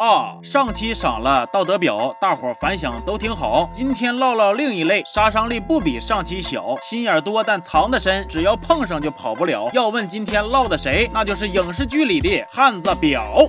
啊，上期赏了道德表，大伙反响都挺好。今天唠唠另一类，杀伤力不比上期小，心眼多但藏得深，只要碰上就跑不了。要问今天唠的谁，那就是影视剧里的汉子表。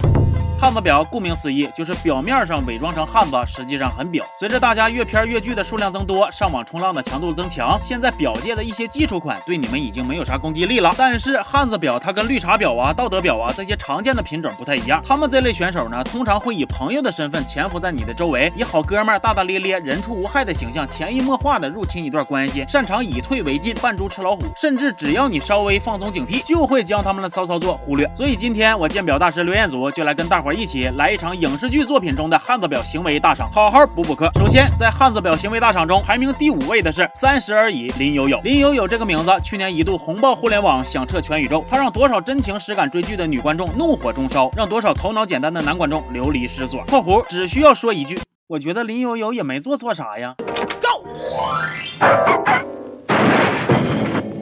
汉子表顾名思义，就是表面上伪装成汉子，实际上很表。随着大家阅片阅剧的数量增多，上网冲浪的强度增强，现在表界的一些基础款对你们已经没有啥攻击力了。但是汉子表它跟绿茶婊啊、道德婊啊这些常见的品种不太一样，他们这类选手呢，通常会以朋友的身份潜伏在你的周围，以好哥们儿大大咧咧、人畜无害的形象，潜移默化的入侵一段关系，擅长以退为进、扮猪吃老虎，甚至只要你稍微放松警惕，就会将他们的骚操作忽略。所以今天我鉴表大师刘彦祖就来跟跟大伙一起来一场。影视剧作品中的汉子表行为大赏，好好补补课。首先，在汉子表行为大赏中排名第五位的是三十而已林有有。林有有这个名字去年一度红爆互联网，响彻全宇宙。他让多少真情实感追剧的女观众怒火中烧，让多少头脑简单的男观众流离失所。（括弧只需要说一句，我觉得林有有也没做错啥呀。） Go。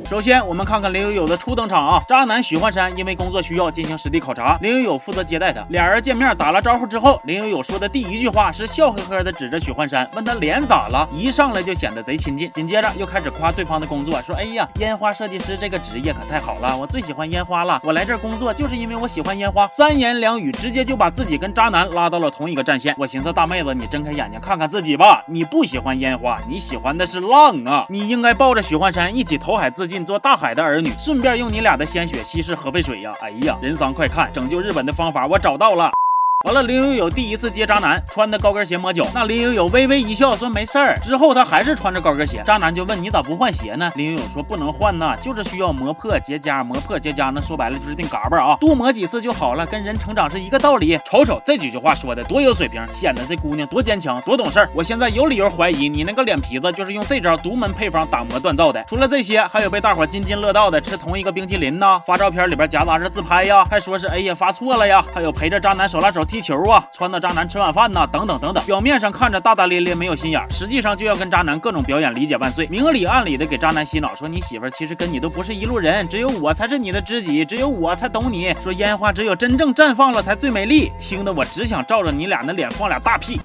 首先，我们看看林有有的初登场啊。渣男许幻山因为工作需要进行实地考察，林有有负责接待他。俩人见面打了招呼之后，林有有说的第一句话是笑呵呵的指着许幻山，问他脸咋了？一上来就显得贼亲近。紧接着又开始夸对方的工作，说哎呀，烟花设计师这个职业可太好了，我最喜欢烟花了。我来这工作就是因为我喜欢烟花。三言两语直接就把自己跟渣男拉到了同一个战线。我寻思大妹子，你睁开眼睛看看自己吧，你不喜欢烟花，你喜欢的是浪啊！你应该抱着许幻山一起投海自尽，做大海的儿。女，顺便用你俩的鲜血稀释核废水呀！哎呀，人桑快看，拯救日本的方法我找到了。完了，林有有第一次接渣男，穿的高跟鞋磨脚。那林有有微微一笑说没事儿。之后他还是穿着高跟鞋，渣男就问你咋不换鞋呢？林有有说不能换呐，就是需要磨破结痂，磨破结痂，那说白了就是定嘎巴啊，多磨几次就好了，跟人成长是一个道理。瞅瞅这几句话说的多有水平，显得这姑娘多坚强，多懂事儿。我现在有理由怀疑你那个脸皮子就是用这招独门配方打磨锻造的。除了这些，还有被大伙津津乐道的吃同一个冰淇淋呐，发照片里边夹杂着自拍呀，还说是哎呀发错了呀，还有陪着渣男手拉手。踢球啊，撺掇渣男吃晚饭呐，等等等等。表面上看着大大咧咧，没有心眼，实际上就要跟渣男各种表演理解万岁，明里暗里的给渣男洗脑，说你媳妇儿其实跟你都不是一路人，只有我才是你的知己，只有我才懂你。说烟花只有真正绽放了才最美丽，听得我只想照着你俩那脸放俩大屁。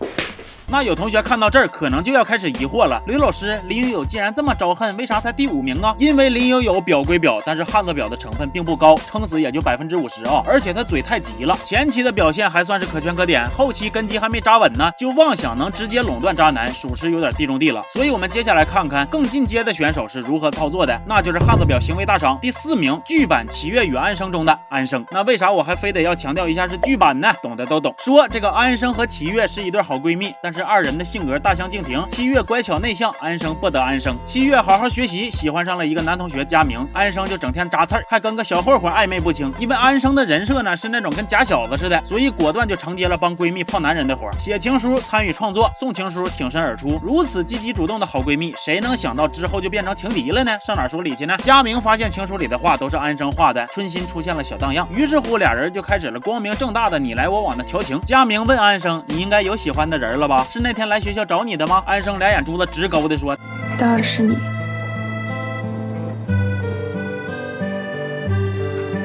那有同学看到这儿，可能就要开始疑惑了。刘老师，林有有既然这么招恨，为啥才第五名啊？因为林有有表归表，但是汉子表的成分并不高，撑死也就百分之五十啊。而且他嘴太急了，前期的表现还算是可圈可点，后期根基还没扎稳呢，就妄想能直接垄断渣男，属实有点地中地了。所以，我们接下来看看更进阶的选手是如何操作的，那就是汉子表行为大赏第四名，剧版《七月与安生》中的安生。那为啥我还非得要强调一下是剧版呢？懂的都懂。说这个安生和七月是一对好闺蜜，但是二人的性格大相径庭。七月乖巧内向，安生不得安生。七月好好学习，喜欢上了一个男同学佳明，安生就整天扎刺儿，还跟个小混混暧昧不清。因为安生的人设呢是那种跟假小子似的，所以果断就承接了帮闺蜜泡男人的活，写情书、参与创作、送情书，挺身而出。如此积极主动的好闺蜜，谁能想到之后就变成情敌了呢？上哪说理去呢？佳明发现情书里的话都是安生画的，春心出现了小荡漾，于是乎俩人就开始了光明正大的你来我往的调情。佳明问安生：“你应该有喜欢的人了吧？是那天来学校找你的吗？”安生俩眼珠子直勾的说：“当然是你。”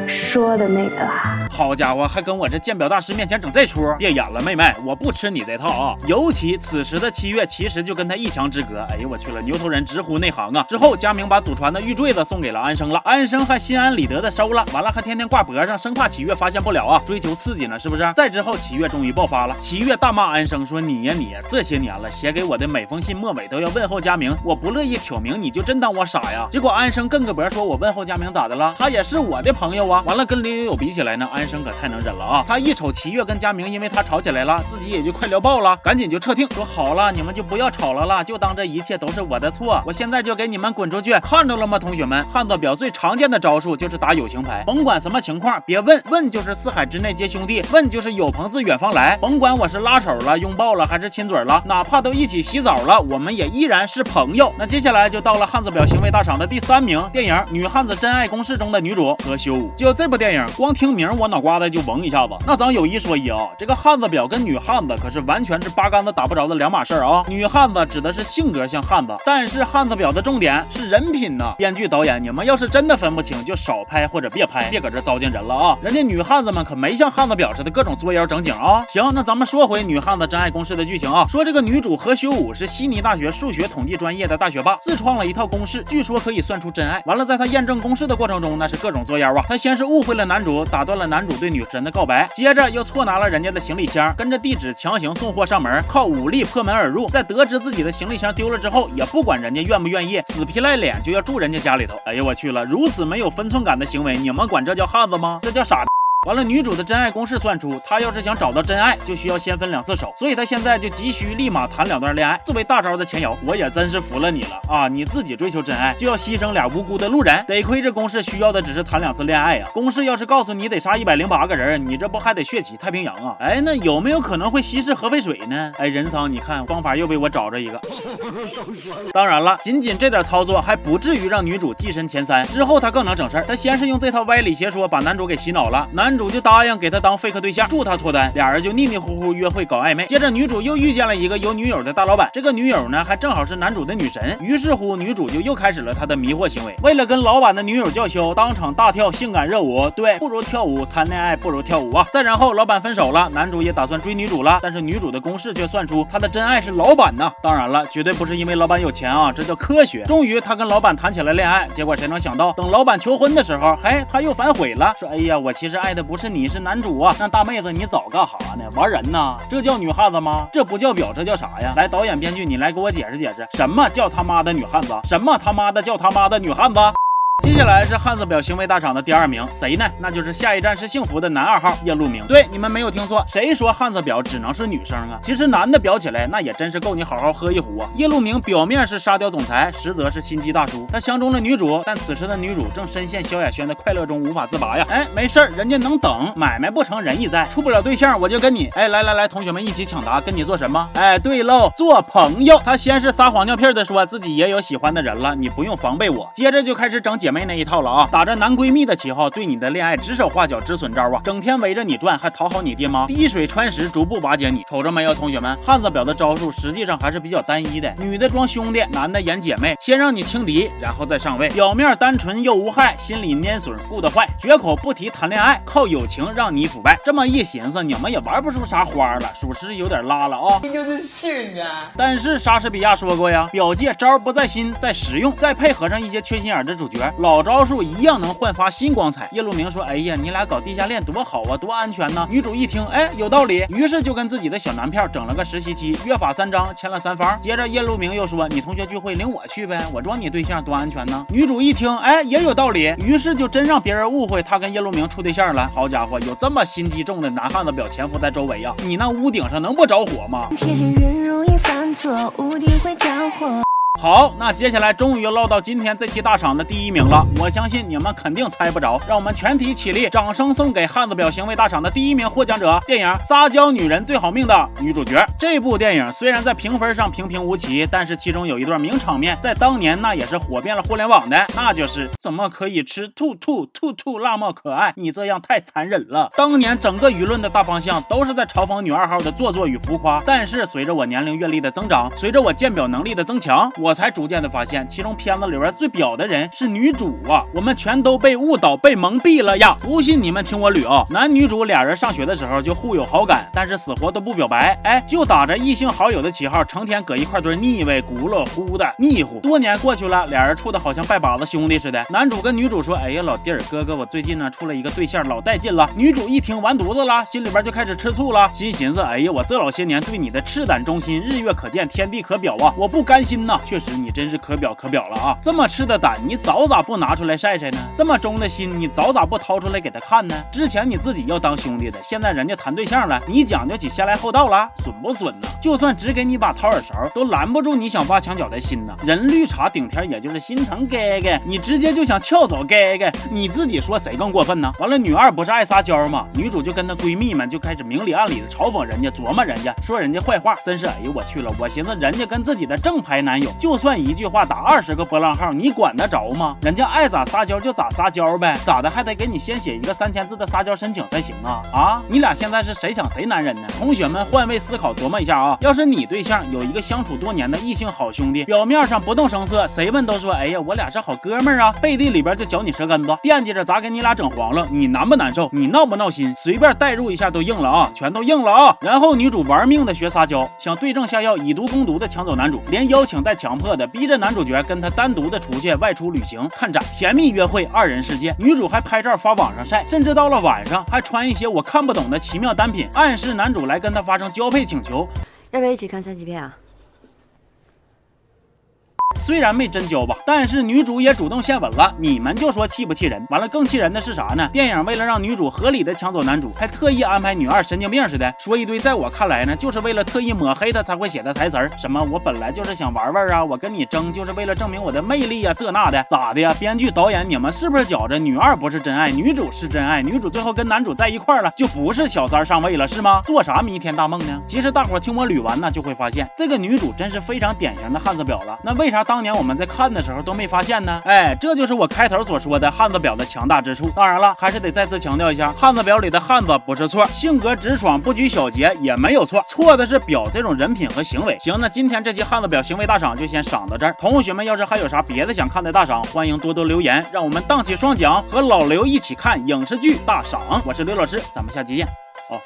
说的那个啦。好家伙，还跟我这鉴表大师面前整这出，别演了，妹妹，我不吃你这套啊！尤其此时的七月，其实就跟他一墙之隔。哎呦我去了，牛头人直呼内行啊！之后佳明把祖传的玉坠子送给了安生了，安生还心安理得的收了，完了还天天挂脖上，生怕七月发现不了啊，追求刺激呢，是不是？再之后，七月终于爆发了，七月大骂安生说：“你呀你，这些年了，写给我的每封信末尾都要问候佳明，我不乐意挑明，你就真当我傻呀？”结果安生更个脖说：“我问候佳明咋的了？他也是我的朋友啊！”完了跟林有有比起来呢，安生可太能忍了啊！他一瞅七月跟佳明因为他吵起来了，自己也就快聊爆了，赶紧就撤听，说好了，你们就不要吵了啦，就当这一切都是我的错，我现在就给你们滚出去！看着了吗，同学们？汉子表最常见的招数就是打友情牌，甭管什么情况，别问问就是四海之内皆兄弟，问就是有朋自远方来，甭管我是拉手了、拥抱了还是亲嘴了，哪怕都一起洗澡了，我们也依然是朋友。那接下来就到了汉子表行为大赏的第三名，电影《女汉子真爱公式》中的女主何修。就这部电影，光听名我脑。脑瓜子就嗡一下子。那咱有一说一啊，这个汉子表跟女汉子可是完全是八竿子打不着的两码事儿啊。女汉子指的是性格像汉子，但是汉子表的重点是人品呢。编剧导演，你们要是真的分不清，就少拍或者别拍，别搁这糟践人了啊。人家女汉子们可没像汉子表似的各种作妖整景啊。行，那咱们说回女汉子真爱公式的剧情啊，说这个女主何修武是悉尼大学数学统计专业的大学霸，自创了一套公式，据说可以算出真爱。完了，在她验证公式的过程中，那是各种作妖啊。她先是误会了男主，打断了男主对女神的告白，接着又错拿了人家的行李箱，跟着地址强行送货上门，靠武力破门而入。在得知自己的行李箱丢了之后，也不管人家愿不愿意，死皮赖脸就要住人家家里头。哎呦我去了，如此没有分寸感的行为，你们管这叫汉子吗？这叫傻。完了，女主的真爱公式算出，她要是想找到真爱，就需要先分两次手，所以她现在就急需立马谈两段恋爱。作为大招的前摇，我也真是服了你了啊！你自己追求真爱，就要牺牲俩无辜的路人。得亏这公式需要的只是谈两次恋爱呀。公式要是告诉你得杀一百零八个人，你这不还得血洗太平洋啊？哎，那有没有可能会稀释核废水呢？哎，人桑，你看方法又被我找着一个。当然了，仅仅这点操作还不至于让女主跻身前三。之后她更能整事儿，她先是用这套歪理邪说把男主给洗脑了，男。主就答应给他当 fake 对象，助他脱单，俩人就腻腻糊糊约会搞暧昧。接着女主又遇见了一个有女友的大老板，这个女友呢还正好是男主的女神。于是乎，女主就又开始了她的迷惑行为。为了跟老板的女友叫嚣，当场大跳性感热舞。对，不如跳舞，谈恋爱不如跳舞啊！再然后，老板分手了，男主也打算追女主了，但是女主的公式却算出他的真爱是老板呢。当然了，绝对不是因为老板有钱啊，这叫科学。终于，他跟老板谈起了恋爱，结果谁能想到，等老板求婚的时候，嘿，他又反悔了，说：“哎呀，我其实爱的不是你，是男。”主啊，那大妹子你早干哈呢？玩人呢？这叫女汉子吗？这不叫表，这叫啥呀？来，导演编剧，你来给我解释解释，什么叫他妈的女汉子？什么他妈的叫他妈的女汉子？接下来是汉字表行为大赏的第二名，谁呢？那就是下一站是幸福的男二号叶路明。对，你们没有听错，谁说汉字表只能是女生啊？其实男的表起来，那也真是够你好好喝一壶啊！叶路明表面是沙雕总裁，实则是心机大叔。他相中了女主，但此时的女主正深陷萧亚轩的快乐中无法自拔呀！哎，没事儿，人家能等，买卖不成仁义在，处不了对象我就跟你。哎，来来来，同学们一起抢答，跟你做什么？哎，对喽，做朋友。他先是撒谎尿屁的说自己也有喜欢的人了，你不用防备我。接着就开始整姐妹那一套了啊！打着男闺蜜的旗号，对你的恋爱指手画脚、止损招啊，整天围着你转，还讨好你爹妈，滴水穿石，逐步瓦解你。瞅着没有，同学们，汉子表的招数实际上还是比较单一的，女的装兄弟，男的演姐妹，先让你轻敌，然后再上位。表面单纯又无害，心里蔫损顾得坏，绝口不提谈恋爱，靠友情让你腐败。这么一寻思，你们也玩不出啥花了，属实有点拉了啊。你就是逊啊！但是莎士比亚说过呀，表界招不在心，在实用。再配合上一些缺心眼的主角，老招数一。样能焕发新光彩。叶路明说：“哎呀，你俩搞地下恋多好啊，多安全呢。”女主一听，哎，有道理，于是就跟自己的小男票整了个实习期，约法三章，签了三方。接着叶路明又说：“你同学聚会领我去呗，我装你对象多安全呢。”女主一听，哎，也有道理，于是就真让别人误会她跟叶路明处对象了。好家伙，有这么心机重的男汉子表潜伏在周围呀，你那屋顶上能不着火吗？骗人容易犯错，屋顶会着火好，那接下来终于落到今天这期大赏的第一名了。我相信你们肯定猜不着，让我们全体起立，掌声送给汉子表行为大赏的第一名获奖者——电影《撒娇女人最好命》的女主角。这部电影虽然在评分上平平无奇，但是其中有一段名场面，在当年那也是火遍了互联网的，那就是怎么可以吃兔兔？兔兔那么可爱，你这样太残忍了。当年整个舆论的大方向都是在嘲讽女二号的做作与浮夸，但是随着我年龄阅历的增长，随着我鉴表能力的增强，我。我才逐渐的发现，其中片子里边最表的人是女主啊！我们全都被误导、被蒙蔽了呀！不信你们听我捋啊！男女主俩人上学的时候就互有好感，但是死活都不表白，哎，就打着异性好友的旗号，成天搁一块堆腻歪、轱辘呼的腻乎。多年过去了，俩人处的好像拜把子兄弟似的。男主跟女主说：“哎呀，老弟儿，哥哥，我最近呢处了一个对象，老带劲了。”女主一听完犊子了，心里边就开始吃醋了，心寻思：“哎呀，我这老些年对你的赤胆忠心，日月可见，天地可表啊！我不甘心呐，却。”实你真是可表可表了啊！这么吃的胆，你早咋不拿出来晒晒呢？这么忠的心，你早咋不掏出来给他看呢？之前你自己要当兄弟的，现在人家谈对象了，你讲究起先来后到了，损不损呢？就算只给你把掏耳勺，都拦不住你想挖墙脚的心呢。人绿茶顶天，也就是心疼哥哥，你直接就想撬走哥哥，你自己说谁更过分呢？完了，女二不是爱撒娇吗？女主就跟她闺蜜们就开始明里暗里的嘲讽人家，琢磨人家，说人家坏话，真是哎呦我去了！我寻思人家跟自己的正牌男友就。就算一句话打二十个波浪号，你管得着吗？人家爱咋撒娇就咋撒娇呗，咋的还得给你先写一个三千字的撒娇申请才行啊？啊，你俩现在是谁抢谁男人呢？同学们换位思考琢磨一下啊，要是你对象有一个相处多年的异性好兄弟，表面上不动声色，谁问都说哎呀我俩是好哥们儿啊，背地里边就嚼你舌根子，惦记着咋给你俩整黄了，你难不难受？你闹不闹心？随便代入一下都硬了啊，全都硬了啊！然后女主玩命的学撒娇，想对症下药，以毒攻毒的抢走男主，连邀请带抢强迫的，逼着男主角跟他单独的出去外出旅行看展，甜蜜约会，二人世界。女主还拍照发网上晒，甚至到了晚上还穿一些我看不懂的奇妙单品，暗示男主来跟她发生交配请求。要不要一起看三级片啊？虽然没真交吧，但是女主也主动献吻了，你们就说气不气人？完了，更气人的是啥呢？电影为了让女主合理的抢走男主，还特意安排女二神经病似的说一堆，在我看来呢，就是为了特意抹黑她才会写的台词儿，什么我本来就是想玩玩啊，我跟你争就是为了证明我的魅力啊，这那的，咋的呀？编剧导演，你们是不是觉着女二不是真爱，女主是真爱？女主最后跟男主在一块了，就不是小三上位了是吗？做啥弥天大梦呢？其实大伙听我捋完呢，就会发现这个女主真是非常典型的汉子婊了。那为啥当当年我们在看的时候都没发现呢？哎，这就是我开头所说的汉子婊的强大之处。当然了，还是得再次强调一下，汉子婊里的汉子不是错，性格直爽、不拘小节也没有错，错的是婊这种人品和行为。行，那今天这期汉子婊行为大赏就先赏到这儿。同学们要是还有啥别的想看的大赏，欢迎多多留言，让我们荡起双桨，和老刘一起看影视剧大赏。我是刘老师，咱们下期见。哦。